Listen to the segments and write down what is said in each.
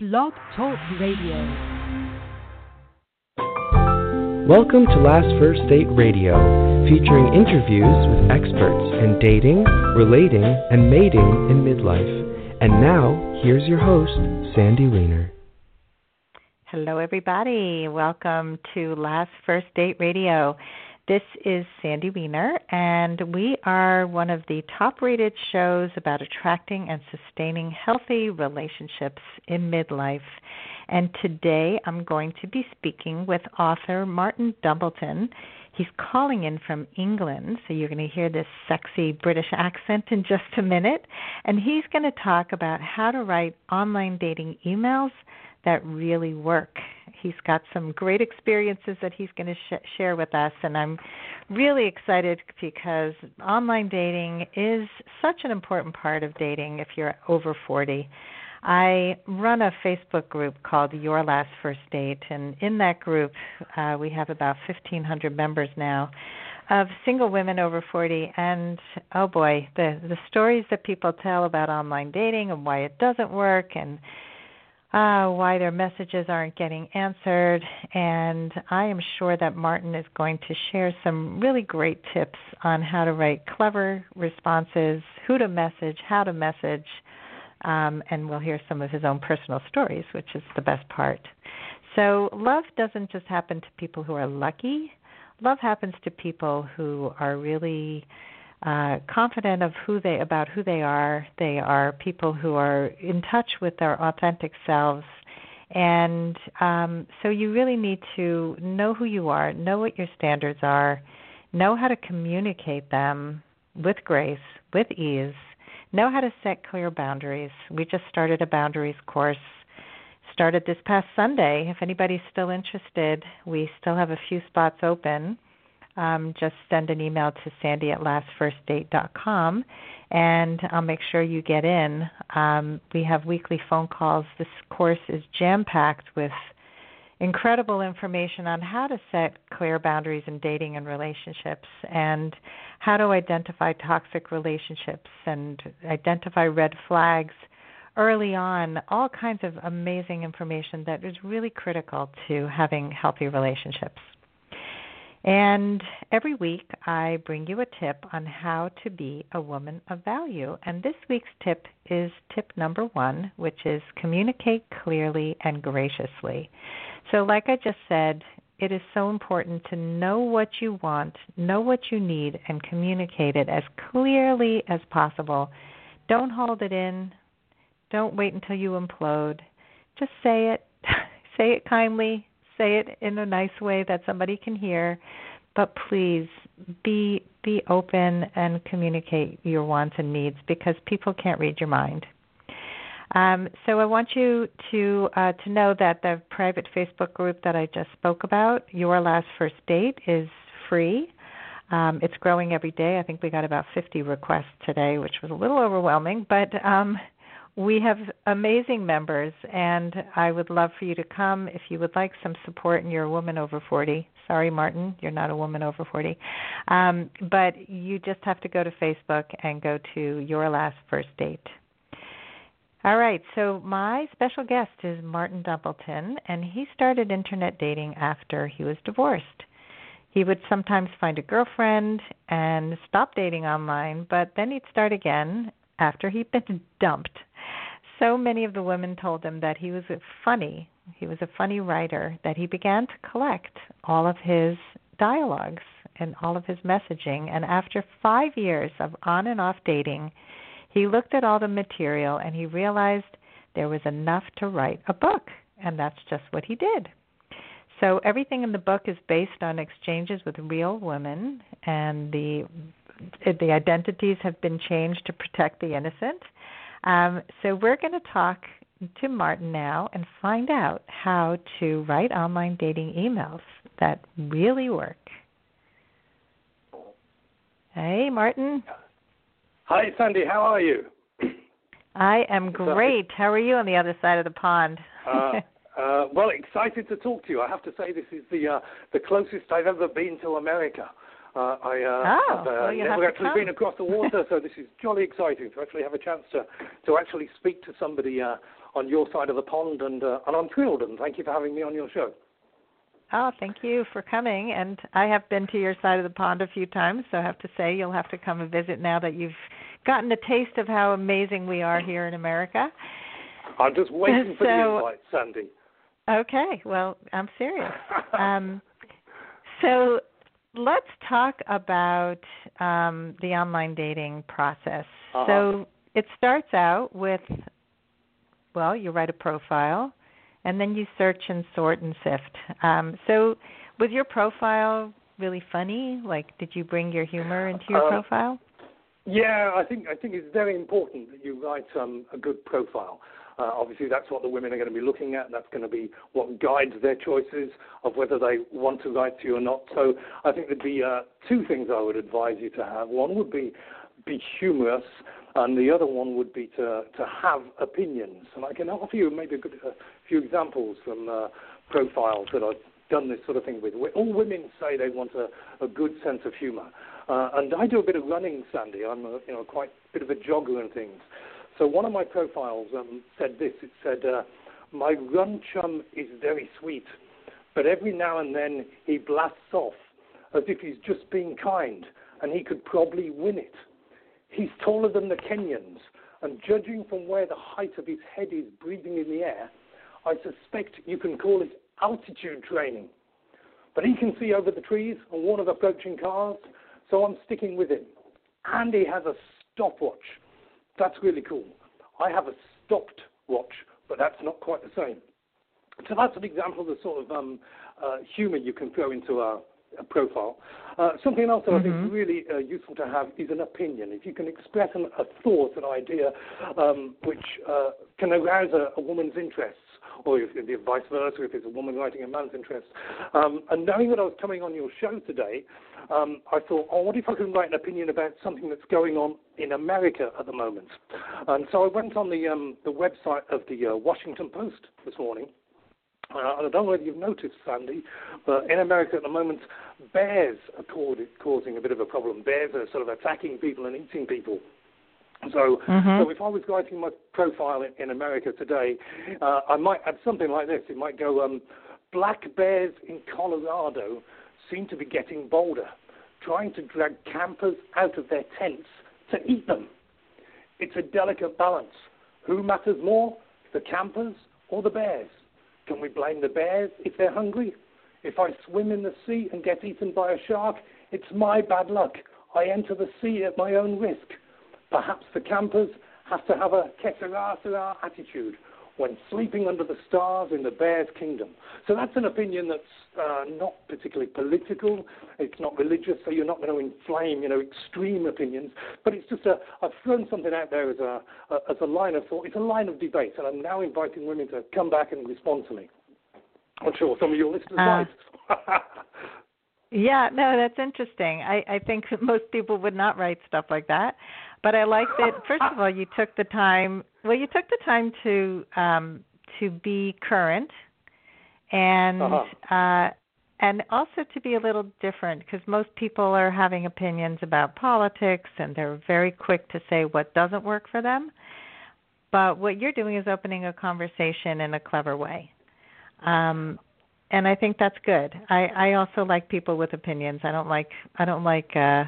Blog Talk Radio. Welcome to Last First Date Radio, featuring interviews with experts in dating, relating, and mating in midlife. And now, here's your host, Sandy Weiner. Hello, everybody. Welcome to Last First Date Radio. This is Sandy Weiner, and we are one of the top rated shows about attracting and sustaining healthy relationships in midlife. And today I'm going to be speaking with author Martin Dumbleton. He's calling in from England, so you're going to hear this sexy British accent in just a minute. And he's going to talk about how to write online dating emails that really work. He's got some great experiences that he's going to sh- share with us and i'm really excited because online dating is such an important part of dating if you're over 40 i run a facebook group called your last first date and in that group uh, we have about 1500 members now of single women over 40 and oh boy the the stories that people tell about online dating and why it doesn't work and uh, why their messages aren't getting answered. And I am sure that Martin is going to share some really great tips on how to write clever responses, who to message, how to message, um, and we'll hear some of his own personal stories, which is the best part. So, love doesn't just happen to people who are lucky. Love happens to people who are really uh, confident of who they about who they are. They are people who are in touch with their authentic selves, and um, so you really need to know who you are, know what your standards are, know how to communicate them with grace, with ease, know how to set clear boundaries. We just started a boundaries course. Started this past Sunday. If anybody's still interested, we still have a few spots open um, just send an email to sandy at lastfirstdate.com and I'll make sure you get in. Um, we have weekly phone calls. This course is jam packed with incredible information on how to set clear boundaries in dating and relationships and how to identify toxic relationships and identify red flags early on all kinds of amazing information that is really critical to having healthy relationships and every week, I bring you a tip on how to be a woman of value. And this week's tip is tip number one, which is communicate clearly and graciously. So, like I just said, it is so important to know what you want, know what you need, and communicate it as clearly as possible. Don't hold it in. Don't wait until you implode. Just say it. say it kindly, say it in a nice way that somebody can hear, but please be be open and communicate your wants and needs because people can't read your mind. Um, so I want you to uh, to know that the private Facebook group that I just spoke about, Your Last First Date, is free. Um, it's growing every day. I think we got about 50 requests today, which was a little overwhelming, but um, we have amazing members, and I would love for you to come if you would like some support and you're a woman over 40. Sorry, Martin, you're not a woman over 40. Um, but you just have to go to Facebook and go to Your Last First Date. All right, so my special guest is Martin Dumbleton, and he started internet dating after he was divorced. He would sometimes find a girlfriend and stop dating online, but then he'd start again after he'd been dumped so many of the women told him that he was funny. He was a funny writer that he began to collect all of his dialogues and all of his messaging. And after five years of on and off dating, he looked at all the material and he realized there was enough to write a book. And that's just what he did. So everything in the book is based on exchanges with real women, and the the identities have been changed to protect the innocent. Um, so we're going to talk to Martin now and find out how to write online dating emails that really work. Hey, Martin. Hi, Sandy. How are you? I am great. How are you on the other side of the pond? uh, uh, well, excited to talk to you. I have to say this is the uh, the closest I've ever been to America. Uh, I uh, oh, have uh, well, never actually been across the water, so this is jolly exciting to actually have a chance to to actually speak to somebody uh, on your side of the pond, and uh, and I'm thrilled. And thank you for having me on your show. Oh, thank you for coming. And I have been to your side of the pond a few times, so I have to say you'll have to come and visit now that you've gotten a taste of how amazing we are here in America. I'm just waiting so, for the invite, Sandy. Okay, well, I'm serious. um, so let's talk about um, the online dating process. Uh-huh. So it starts out with, well, you write a profile, and then you search and sort and sift. Um, so was your profile really funny? Like, did you bring your humor into your Um, profile? Yeah, I think I think it's very important that you write um, a good profile. Uh, obviously, that's what the women are going to be looking at. That's going to be what guides their choices of whether they want to write to you or not. So I think there'd be uh, two things I would advise you to have. One would be be humorous, and the other one would be to to have opinions. And I can offer you maybe a, good, a few examples from uh, profiles that I've done this sort of thing with. All women say they want a, a good sense of humour. Uh, and I do a bit of running, Sandy. I'm a, you know quite a bit of a jogger and things. So one of my profiles um, said this. It said, uh, "My run chum is very sweet, but every now and then he blasts off as if he's just being kind, and he could probably win it. He's taller than the Kenyans, and judging from where the height of his head is breathing in the air, I suspect you can call it altitude training. But he can see over the trees and warn of approaching cars." So I'm sticking with him. And he has a stopwatch. That's really cool. I have a stopped watch, but that's not quite the same. So that's an example of the sort of um, uh, humor you can throw into a, a profile. Uh, something else that I think is really uh, useful to have is an opinion. If you can express an, a thought, an idea, um, which uh, can arouse a, a woman's interests, or if if vice versa, if it's a woman writing a man's interest. Um, and knowing that I was coming on your show today, um, I thought, oh, what if I can write an opinion about something that's going on in America at the moment? And so I went on the um, the website of the uh, Washington Post this morning. Uh, and I don't know whether you've noticed, Sandy, but in America at the moment, bears are causing a bit of a problem. Bears are sort of attacking people and eating people. So, Mhm. so if I was writing my profile in, in America today, uh, I might add something like this. It might go, um, black bears in Colorado seem to be getting bolder, trying to drag campers out of their tents to eat them. It's a delicate balance. Who matters more, the campers or the bears? Can we blame the bears if they're hungry? If I swim in the sea and get eaten by a shark, it's my bad luck. I enter the sea at my own risk. Perhaps the campers have to have a sera attitude when sleeping under the stars in the bear's kingdom. So that's an opinion that's uh, not particularly political. It's not religious, so you're not going to inflame, you know, extreme opinions. But it's just a, I've thrown something out there as a, a as a line of thought. It's a line of debate, and I'm now inviting women to come back and respond to me. I'm sure some of your listeners Uh, might. Yeah, no, that's interesting. I, I think most people would not write stuff like that. But I like that first of all you took the time well, you took the time to um to be current and Uh-huh. uh and also to be a little different because most people are having opinions about politics and they're very quick to say what doesn't work for them. But what you're doing is opening a conversation in a clever way. Um and I think that's good. I I also like people with opinions. I don't like I don't like uh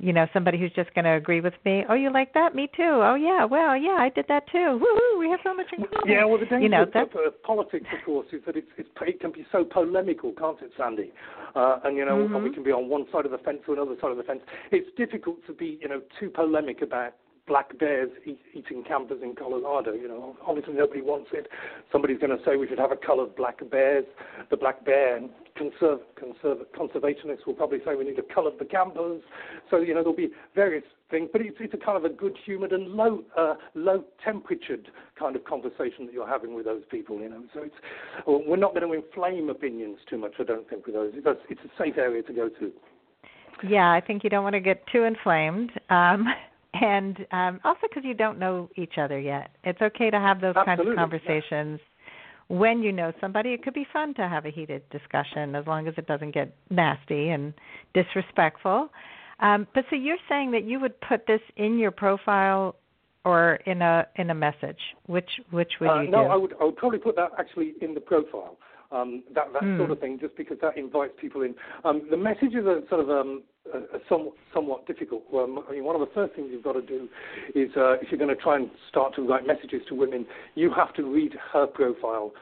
you know somebody who's just going to agree with me. Oh, you like that? Me too. Oh yeah. Well, yeah, I did that too. Woohoo! We have so much in common. Yeah, well, the danger you know of that's of politics, of course, is that it's, it's, it can be so polemical, can't it, Sandy? Uh, and you know, Mhm. we can be on one side of the fence or another side of the fence. It's difficult to be, you know, too polemic about black bears eat, eating campers in Colorado. You know, obviously nobody wants it. Somebody's going to say we should have a coloured black bears. The black bear conserv, conserv, conservationists will probably say we need to colour the campers. So you know there'll be various things, but it's it's a kind of a good-humoured and low uh, low temperatured kind of conversation that you're having with those people. You know, so it's we're not going to inflame opinions too much. I don't think with those. It's a, it's a safe area to go to. yeah. I think you don't want to get too inflamed. Um and um also because you don't know each other yet. It's okay to have those kinds Absolutely, of yeah. conversations when you know somebody. It could be fun to have a heated discussion as long as it doesn't get nasty and disrespectful. Um, but so you're saying that you would put this in your profile or in a in a message? Which which would uh, you no, do? I would I would probably put that actually in the profile. Um, that that Hmm. sort of thing, just because that invites people in. Um, the messages are sort of um, uh, somewhat, somewhat difficult. Um, I mean, one of the first things you've got to do is uh, if you're going to try and start to write messages to women, you have to read her profile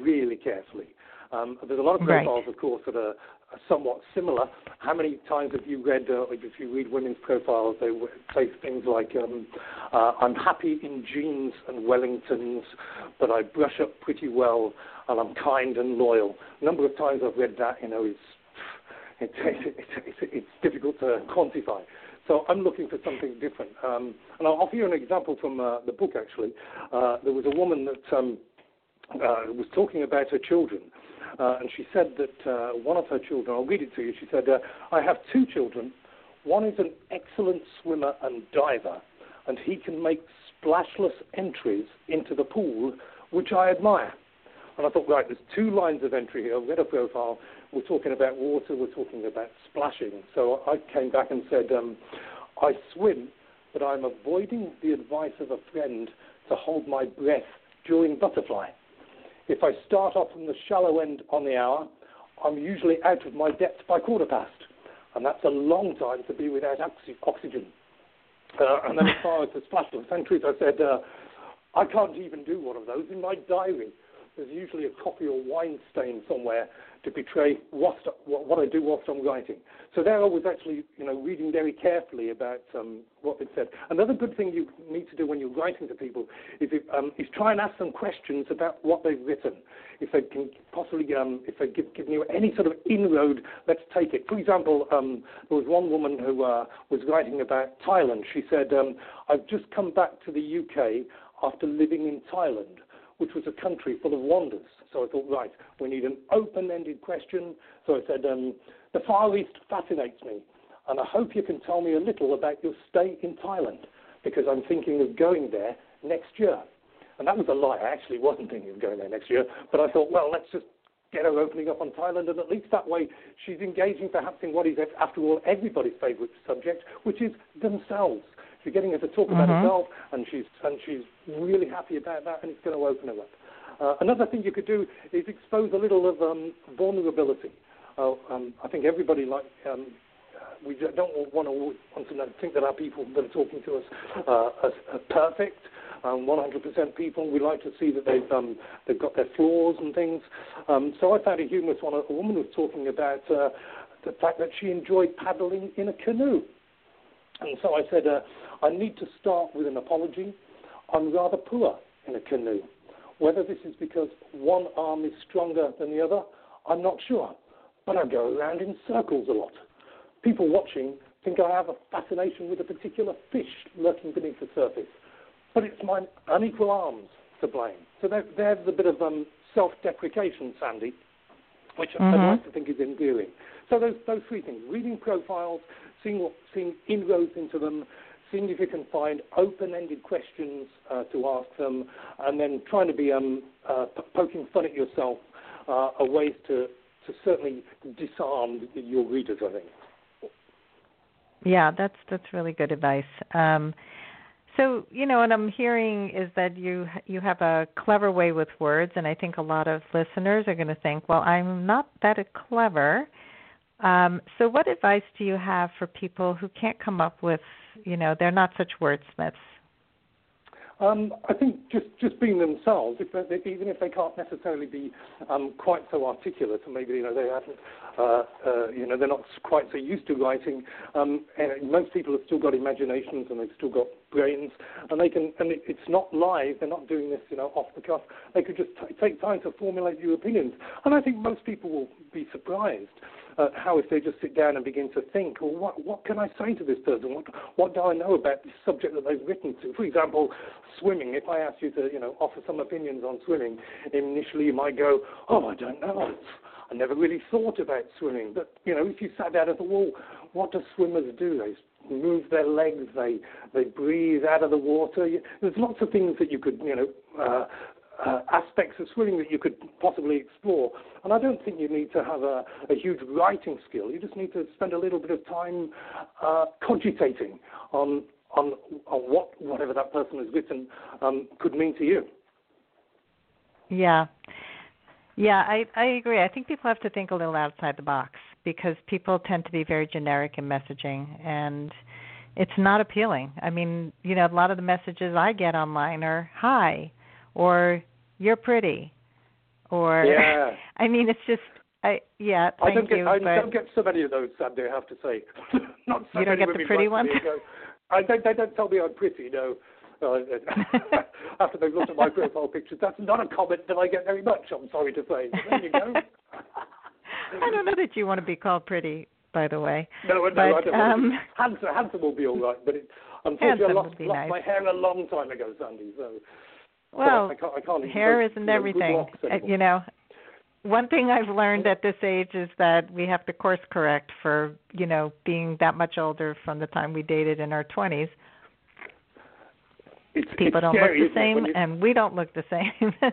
really carefully. Um, there's a lot of Right. profiles, of course, that are, are somewhat similar. How many times have you read, uh, if you read women's profiles, they say things like, um, uh, I'm happy in jeans and Wellingtons, but I brush up pretty well, and I'm kind and loyal. A number of times I've read that, you know, it's, it's, it's, it's, it's difficult to quantify. So I'm looking for something different. Um, and I'll offer you an example from uh, the book, actually. Uh, there was a woman that um, uh, was talking about her children. Uh, and she said that uh, one of her children, I'll read it to you, she said, uh, I have two children. One is an excellent swimmer and diver, and he can make splashless entries into the pool, which I admire. And I thought, right, there's two lines of entry here. I've read a profile. We're talking about water. We're talking about splashing. So I came back and said, um, I swim, but I'm avoiding the advice of a friend to hold my breath during butterfly. If I start off from the shallow end on the hour, I'm usually out of my depth by quarter past. And that's a long time to be without oxy- oxygen. Uh, and then as far as the splash, splashless entries, I said, uh, I can't even do one of those in my diary. There's usually a coffee or wine stain somewhere to betray what, what I do whilst I'm writing. So there I was actually, you know, reading very carefully about um, what they said. Another good thing you need to do when you're writing to people is, if, um, is try and ask them questions about what they've written. If they can possibly, um, if they've give, given you any sort of inroad, let's take it. For example, um, there was one woman who uh, was writing about Thailand. She said, um, I've just come back to the UK after living in Thailand which was a country full of wonders. So I thought, right, we need an open-ended question. So I said, um, the Far East fascinates me, and I hope you can tell me a little about your stay in Thailand, because I'm thinking of going there next year. And that was a lie. I actually wasn't thinking of going there next year, but I thought, well, let's just get her opening up on Thailand, and at least that way she's engaging perhaps in what is, after all, everybody's favourite subject, which is themselves. Getting her to talk about Mhm. herself, and she's and she's really happy about that, and it's going to open her up. Uh, another thing you could do is expose a little of um, vulnerability. Uh, um, I think everybody like um, we don't want to want to think that our people that are talking to us uh, are, are perfect. Um, 100% people. We like to see that they've um, they've got their flaws and things. Um, so I found a humorous one. A woman was talking about uh, the fact that she enjoyed paddling in a canoe. And so I said, uh, I need to start with an apology. I'm rather poor in a canoe. Whether this is because one arm is stronger than the other, I'm not sure. But I go around in circles a lot. People watching think I have a fascination with a particular fish lurking beneath the surface. But it's my unequal arms to blame. So there, there's a bit of um, self-deprecation, Sandy, which Mhm. I'd like to think is endearing. So those, those three things, reading profiles, seeing, what, seeing inroads into them, seeing if you can find open-ended questions uh, to ask them, and then trying to be um, uh, poking fun at yourself uh, are ways to, to certainly disarm your readers, I think. Yeah, that's that's really good advice. Um, so you know, what I'm hearing is that you you have a clever way with words, and I think a lot of listeners are going to think, well, I'm not that clever. Um, so, what advice do you have for people who can't come up with, you know, they're not such wordsmiths? Um, I think just, just being themselves, if they, even if they can't necessarily be um, quite so articulate, and maybe you know they haven't, uh, uh, you know, they're not quite so used to writing. Um, and most people have still got imaginations and they've still got brains, and they can. And it, it's not live; they're not doing this, you know, off the cuff. They could just t- take time to formulate your opinions, and I think most people will be surprised uh, how if they just sit down and begin to think, well, what, what can I say to this person? What, what do I know about this subject that they've written to? For example, swimming. If I ask you to, you know, offer some opinions on swimming, initially you might go, oh, I don't know. I never really thought about swimming. But, you know, if you sat down and thought, well, what do swimmers do? They move their legs, they, they breathe out of the water. There's lots of things that you could, you know, uh, uh, aspects of swimming that you could possibly explore. And I don't think you need to have a, a huge writing skill. You just need to spend a little bit of time uh, cogitating on on on what whatever that person has written um, could mean to you. Yeah. Yeah, I I agree. I think people have to think a little outside the box because people tend to be very generic in messaging and it's not appealing. I mean, you know, a lot of the messages I get online are hi or you're pretty or yeah. I mean, it's just I yeah, I don't get, you, I don't get so many of those. Sadly, I have to say. Not so You don't get the pretty write to me ones? I don't, they don't tell me I'm pretty. No. Uh, after they've looked at my profile pictures, that's not a comment that I get very much. I'm sorry to say. There you go. I don't know that you want to be called pretty, by the way. No, no, But, I don't. um. Handsome, handsome will be all right, but it, unfortunately, I lost, lost nice. my hair a long time ago, Sandy. So, Well, I can't, I can't hair isn't everything. Uh. You know, one thing I've learned at this age is that we have to course correct for, you know, being that much older from the time we dated in our 20s. It's, People it's don't scary, look the isn't it, when same and we don't look the same.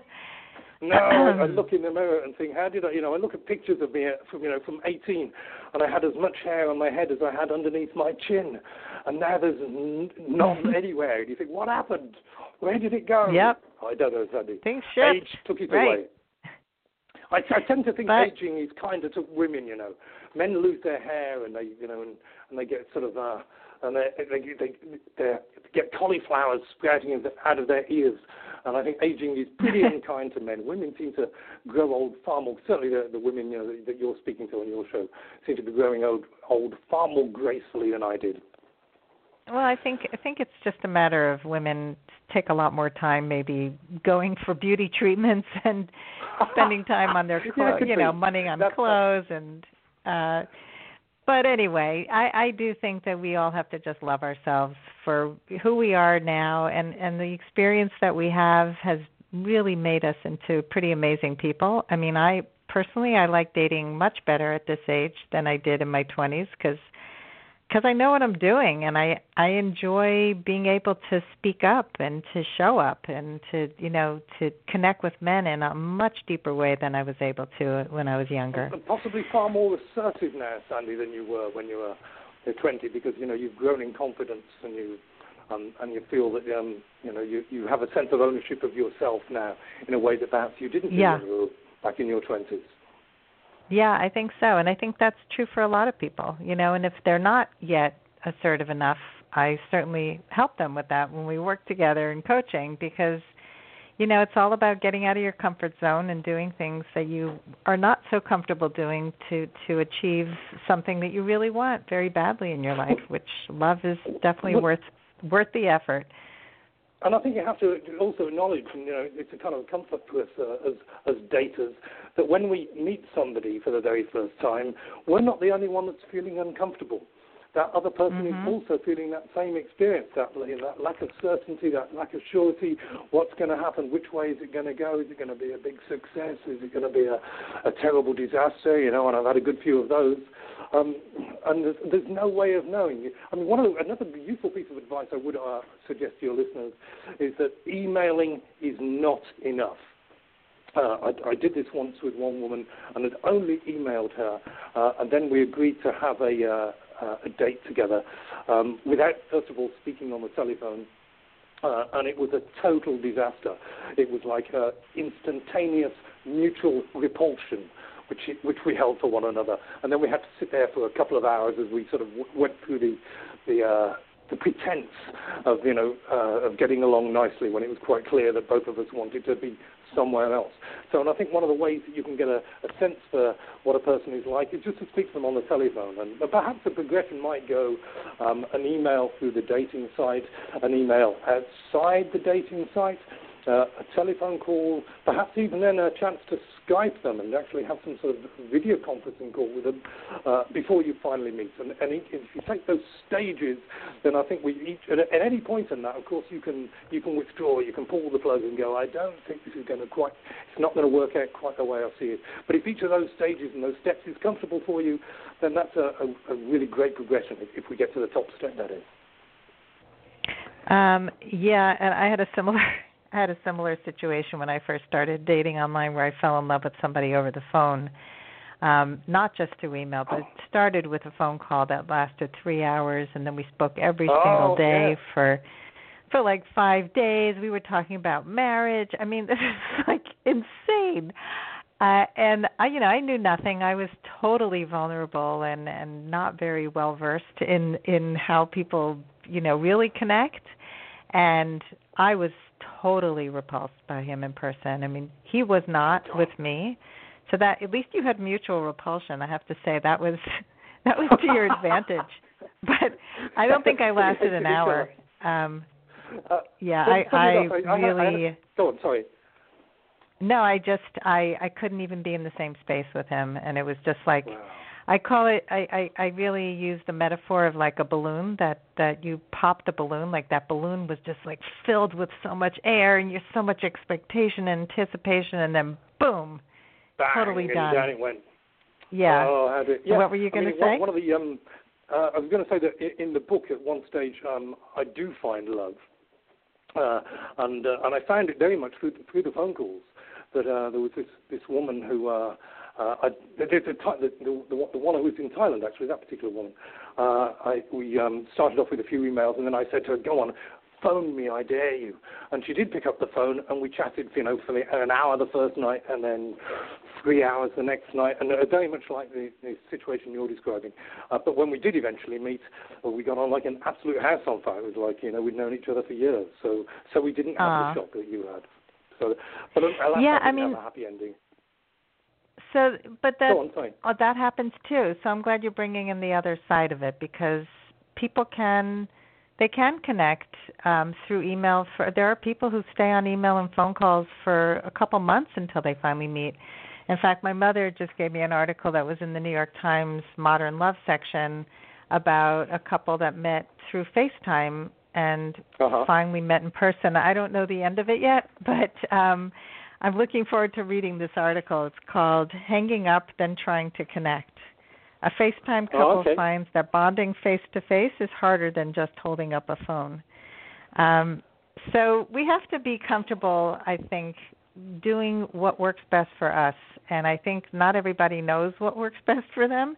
No, I look in the mirror and think, how did I? You know, I look at pictures of me uh, from you know from 18, and I had as much hair on my head as I had underneath my chin, and now there's n- none anywhere. And you think, what happened? Where did it go? Yep. I don't know, Sandy. Things shift. Age took it Right. away. I, I tend to think But- aging is kinder to women. You know, men lose their hair and they, you know, and, and they get sort of uh, and they they they, they get cauliflowers sprouting out of their ears. And I think aging is pretty unkind to men. Women seem to grow old far more. Certainly, the, the women you know that, that you're speaking to on your show seem to be growing old, old far more gracefully than I did. Well, I think I think it's just a matter of women take a lot more time maybe going for beauty treatments and spending time on their Yeah, clothes, it you know, money on That's- clothes and uh but anyway, I I do think that we all have to just love ourselves for who we are now and and the experience that we have has really made us into pretty amazing people. I mean, I personally I like dating much better at this age than I did in my 20s cuz because I know what I'm doing, and I I enjoy being able to speak up and to show up and to you know to connect with men in a much deeper way than I was able to when I was younger. And possibly far more assertive now, Sandy, than you were when you were uh, 20, because you know you've grown in confidence and you um, and you feel that um, you know you you have a sense of ownership of yourself now in a way that perhaps you didn't Yeah. when you were back in your 20s. Yeah, I think so, and I think that's true for a lot of people. You know, and if they're not yet assertive enough, I certainly help them with that when we work together in coaching because you know, it's all about getting out of your comfort zone and doing things that you are not so comfortable doing to to achieve something that you really want very badly in your life, which love is definitely worth worth the effort. And I think you have to also acknowledge, and, you know, it's a kind of comfort to us uh, as as daters that when we meet somebody for the very first time, we're not the only one that's feeling uncomfortable. That other person Mhm. is also feeling that same experience, that that lack of certainty, that lack of surety. What's going to happen? Which way is it going to go? Is it going to be a big success? Is it going to be a, a terrible disaster? You know, and I've had a good few of those. Um, and there's, there's no way of knowing. I mean, one of the, another useful piece of advice I would uh, suggest to your listeners is that emailing is not enough. Uh, I, I did this once with one woman and had only emailed her, uh, and then we agreed to have a, uh, a date together um, without, first of all, speaking on the telephone. Uh, and it was a total disaster. It was like a instantaneous mutual repulsion, which which we held for one another, and then we had to sit there for a couple of hours as we sort of w- went through the the uh, the pretense of you know uh, of getting along nicely when it was quite clear that both of us wanted to be somewhere else. So, and I think one of the ways that you can get a, a sense for what a person is like is just to speak to them on the telephone, and perhaps the progression might go um, an email through the dating site, an email outside the dating site. Uh, a telephone call, perhaps even then a chance to Skype them and actually have some sort of video conferencing call with them uh, before you finally meet. And, and if you take those stages, then I think we each at, at any point in that, of course, you can you can withdraw, you can pull the plug and go. I don't think this is going to quite. It's not going to work out quite the way I see it. But if each of those stages and those steps is comfortable for you, then that's a, a, a really great progression. If, if we get to the top step, that is. Um, yeah, and I had a similar had a similar situation when I first started dating online where I fell in love with somebody over the phone. um, not just through email, but it started with a phone call that lasted three hours, and then we spoke every oh, single day yeah. for for like five days. We were talking about marriage. I mean, this is like insane. Uh, and I, you know, I knew nothing. I was totally vulnerable and and not very well versed in in how people, you know, really connect. And I was totally repulsed by him in person. I mean, he was not with me. So that at least you had mutual repulsion. I have to say that was that was to your advantage. But I don't think I lasted an hour. Um uh, yeah, I I, really Go on, sorry. No, I just I I couldn't even be in the same space with him, and it was just like wow. I call it. I, I I really use the metaphor of like a balloon that that you pop the balloon, like that balloon was just like filled with so much air and you're so much expectation and anticipation, and then boom, Bang, totally and done. Down it went. Yeah. Oh, yeah. what were you going I to mean, say? One, one of the um, uh, I was going to say that in the book at one stage um, I do find love, uh, and uh, and I found it very much through the, through the phone calls that uh, there was this this woman who. Uh, uh, I, the, the, the, the, the one who was in Thailand, actually, that particular woman. Uh, I, we um, started off with a few emails, and then I said to her, "Go on, phone me, I dare you." And she did pick up the phone, and we chatted, you know, for an hour the first night, and then three hours the next night, and uh, very much like the, the situation you're describing. Uh, but when we did eventually meet, uh, we got on like an absolute house on fire. It was like, you know, we'd known each other for years, so so we didn't have Aww. the shock that you had. So, but alas, Yeah, I mean- have a happy ending. So, but that on, oh, that happens too. So I'm glad you're bringing in the other side of it because people can they can connect um, through email. For there are people who stay on email and phone calls for a couple months until they finally meet. In fact, my mother just gave me an article that was in the New York Times Modern Love section about a couple that met through FaceTime and Uh-huh. finally met in person. I don't know the end of it yet, but um I'm looking forward to reading this article. It's called Hanging Up Then Trying to Connect. A FaceTime Oh, couple okay. finds that bonding face to face is harder than just holding up a phone. Um, so we have to be comfortable, I think, doing what works best for us. And I think not everybody knows what works best for them.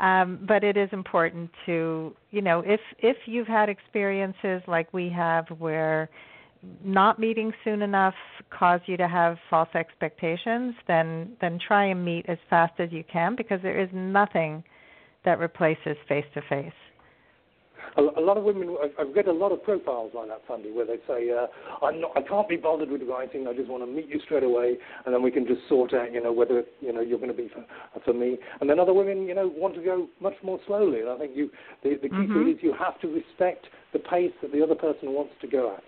Um, but it is important to, you know, if if you've had experiences like we have where not meeting soon enough cause you to have false expectations, then then try and meet as fast as you can because there is nothing that replaces face to face. A, lot of women, I've, read a lot of profiles like that, Sandy, where they say, uh, "I'm not, I can't be bothered with writing. I just want to meet you straight away, and then we can just sort out, you know, whether you know you're going to be for, for me." And then other women, you know, want to go much more slowly. And I think you, the, the key Mhm. thing is you have to respect the pace that the other person wants to go at.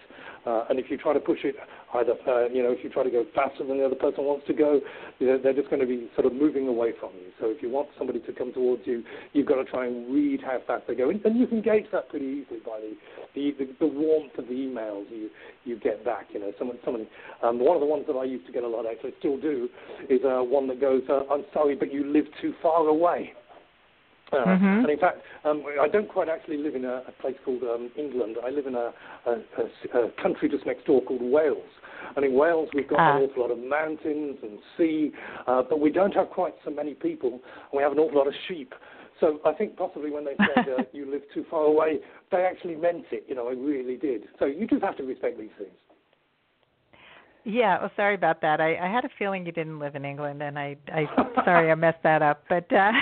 Uh, and if you try to push it, either uh, you know, if you try to go faster than the other person wants to go, you know, they're just going to be sort of moving away from you. So if you want somebody to come towards you, you've got to try and read how fast they go, and, and you can gauge that pretty easily by the the, the, the warmth of the emails you you get back. You know, someone somebody um, one of the ones that I used to get a lot, actually still do, is uh, one that goes, uh, "I'm sorry, but you live too far away." Uh, Mhm. And in fact, um, I don't quite actually live in a, a place called um, England. I live in a, a, a, country just next door called Wales. And in Wales, we've got Ah. an awful lot of mountains and sea, uh, but we don't have quite so many people, and we have an awful lot of sheep. So I think possibly when they said uh, you live too far away, they actually meant it. You know, I really did. So you just have to respect these things. Yeah, well, sorry about that. I, I had a feeling you didn't live in England, and I, I sorry I messed that up. But uh,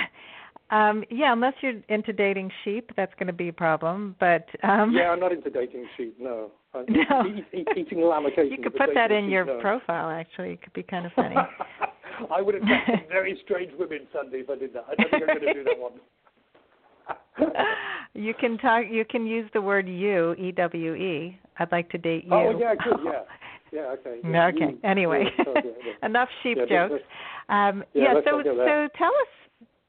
um, yeah, unless you're into dating sheep, that's going to be a problem. But um, yeah, I'm not into dating sheep. No. I'm No. eat, eat, eating lamb you could put that in sheep, your no. profile. Actually, it could be kind of funny. I would attract some very strange women, Sandy, if I did that. I don't think I'm going to do that one. you can talk. You can use the word you, E W E. I'd like to date you. Oh, yeah, good, yeah. Yeah, okay. Yeah, okay. you- Anyway, yeah, oh, yeah, enough sheep jokes. Um, yeah. So, not go there. so tell us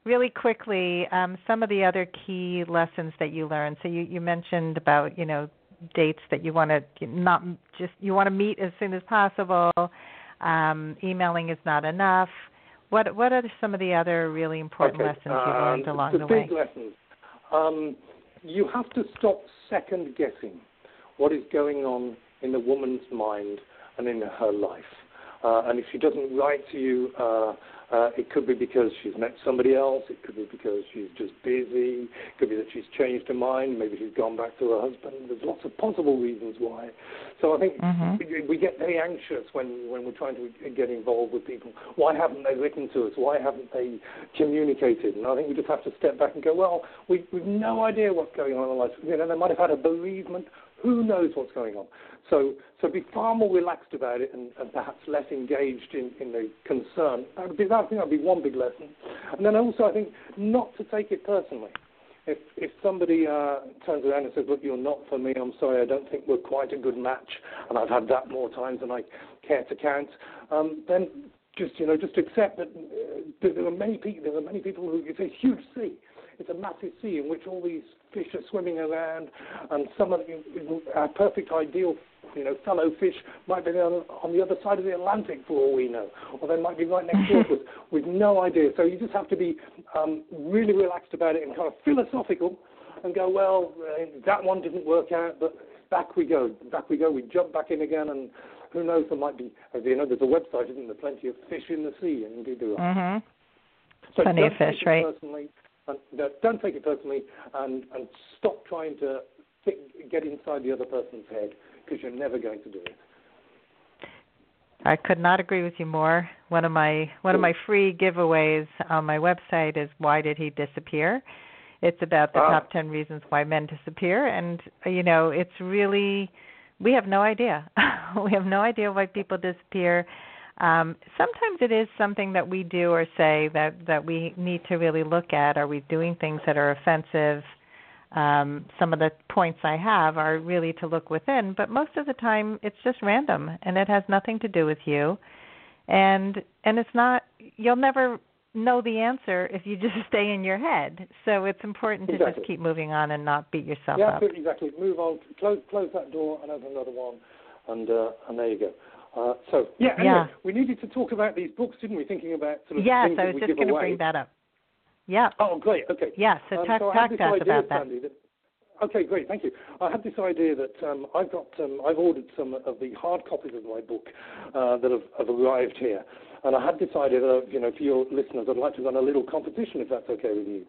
really quickly um, some of the other key lessons that you learned. So you, you mentioned about you know dates that you want to not just you want to meet as soon as possible. Um, emailing is not enough. What what are some of the other really important Okay, lessons you learned um, along the the way? big lessons. Um, you have to stop second guessing what is going on in the woman's mind and in her life. Uh, and if she doesn't write to you uh, Uh, it could be because she's met somebody else. It could be because she's just busy. It could be that she's changed her mind. Maybe she's gone back to her husband. There's lots of possible reasons why. So I think mm-hmm. we, we get very anxious when, when we're trying to get involved with people. Why haven't they written to us? Why haven't they communicated? And I think we just have to step back and go, well, we, we've no idea what's going on in their lives. You know, they might have had a bereavement. Who knows what's going on? So, so be far more relaxed about it and, and perhaps less engaged in, in the concern. That would be, that, I think that would be one big lesson. And then also, I think not to take it personally. If if somebody uh, turns around and says, "Look, you're not for me. I'm sorry. I don't think we're quite a good match," and I've had that more times than I care to count, um, then just you know just accept that uh, there are many people. There are many people who it's a huge sea. It's a massive sea in which all these fish are swimming around, and some of our perfect ideal you know, fellow fish might be on, on the other side of the Atlantic for all we know, or they might be right next door to us with no idea. So you just have to be um, really relaxed about it and kind of philosophical and go, well, uh, that one didn't work out, but back we go, back we go. We jump back in again, and who knows? There might be, as you know, there's a website, isn't there? Plenty of fish in the sea, and you do. Mm-hmm. So Plenty of fish, right? Personally, don't take it personally, and and stop trying to think, get inside the other person's head because you're never going to do it. I could not agree with you more. One of my one of my free giveaways on my website is why did he disappear? It's about the ah. top 10 reasons why men disappear and you know, it's really we have no idea. we have no idea why people disappear. Um, sometimes it is something that we do or say that that we need to really look at. Are we doing things that are offensive? um, some of the points I have are really to look within, but most of the time it's just random and it has nothing to do with you. And and it's not you'll never know the answer if you just stay in your head. So it's important to exactly. just keep moving on and not beat yourself yeah, up. Yeah, exactly. Move on. Close close that door and open another one, and uh, and there you go. Uh, so yeah, anyway, yeah, we needed to talk about these books, didn't we? Thinking about sort of yes, things I that was we just going to bring that up. Yeah. Oh, great. Okay. Yeah. So um, talk, so talk to us about that. that. Okay, great. Thank you. I had this idea that um, I've got, um, I've ordered some of the hard copies of my book uh, that have, have, arrived here, and I had this idea that, you know, for your listeners, I'd like to run a little competition if that's okay with you.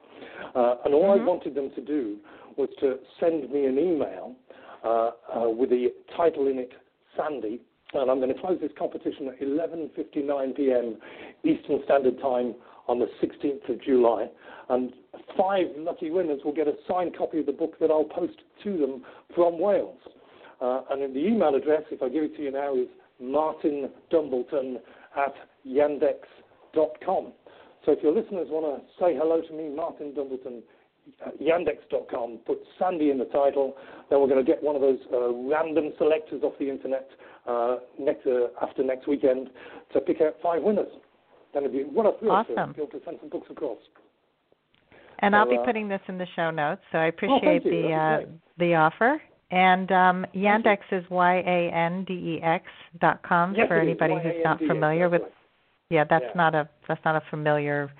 Uh, and all mm-hmm. I wanted them to do was to send me an email uh, uh with the title in it, Sandy, and I'm going to close this competition at 11:59 p.m. Eastern Standard Time on the 16th of July, and five lucky winners will get a signed copy of the book that I'll post to them from Wales. Uh, and the email address, if I give it to you now, is martindumbleton at yandex.com. So if your listeners want to say hello to me, Martin Dumbleton, yandex.com, put Sandy in the title, then we're going to get one of those uh, random selectors off the internet uh, next, uh, after next weekend to pick out five winners. That'll be what a thrill awesome. to be able to send some books across. And so, I'll be uh, putting this in the show notes, so I oh, appreciate oh, the uh, the offer. And um, Yandex is y a n d e x dot com yes, for anybody who's not familiar with. Right. Yeah, that's yeah. not a that's not a familiar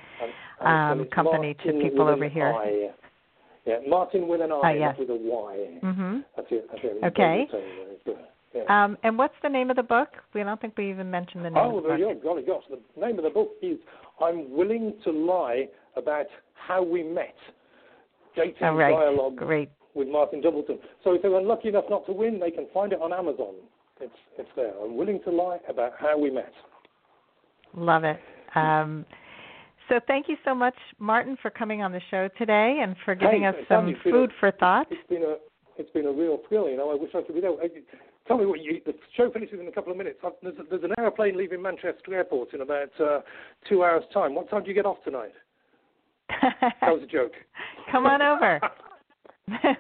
um, company to people over here. I. Yeah, Martin with an I, uh, yes. with a Y. Mm-hmm. That's it. That's it. Okay. Yeah. Um, and what's the name of the book? We don't think we even mentioned the name. Oh, of the book. golly gosh! The name of the book is "I'm Willing to Lie About How We Met." Dating oh, right. dialogue Great. with Martin Dumbleton. So if they're unlucky enough not to win, they can find it on Amazon. It's it's there. I'm willing to lie about how we met. Love it. Um, so thank you so much, Martin, for coming on the show today and for giving hey, us some food a, for thought. It's been a it's been a real thrill. You know, I wish I could be there. Tell me what you. The show finishes in a couple of minutes. There's, there's an aeroplane leaving Manchester Airport in about uh, two hours' time. What time do you get off tonight? that was a joke. Come on over.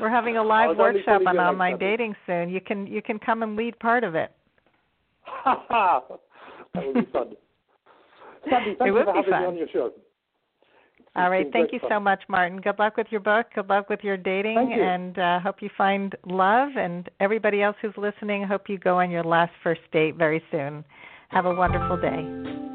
We're having a live workshop on online something. dating soon. You can you can come and lead part of it. that would be fun. Sandy, thank it you for be having fun. me on your show. All right. Thank you fun. so much, Martin. Good luck with your book. Good luck with your dating, you. and uh, hope you find love. And everybody else who's listening, hope you go on your last first date very soon. Have a wonderful day.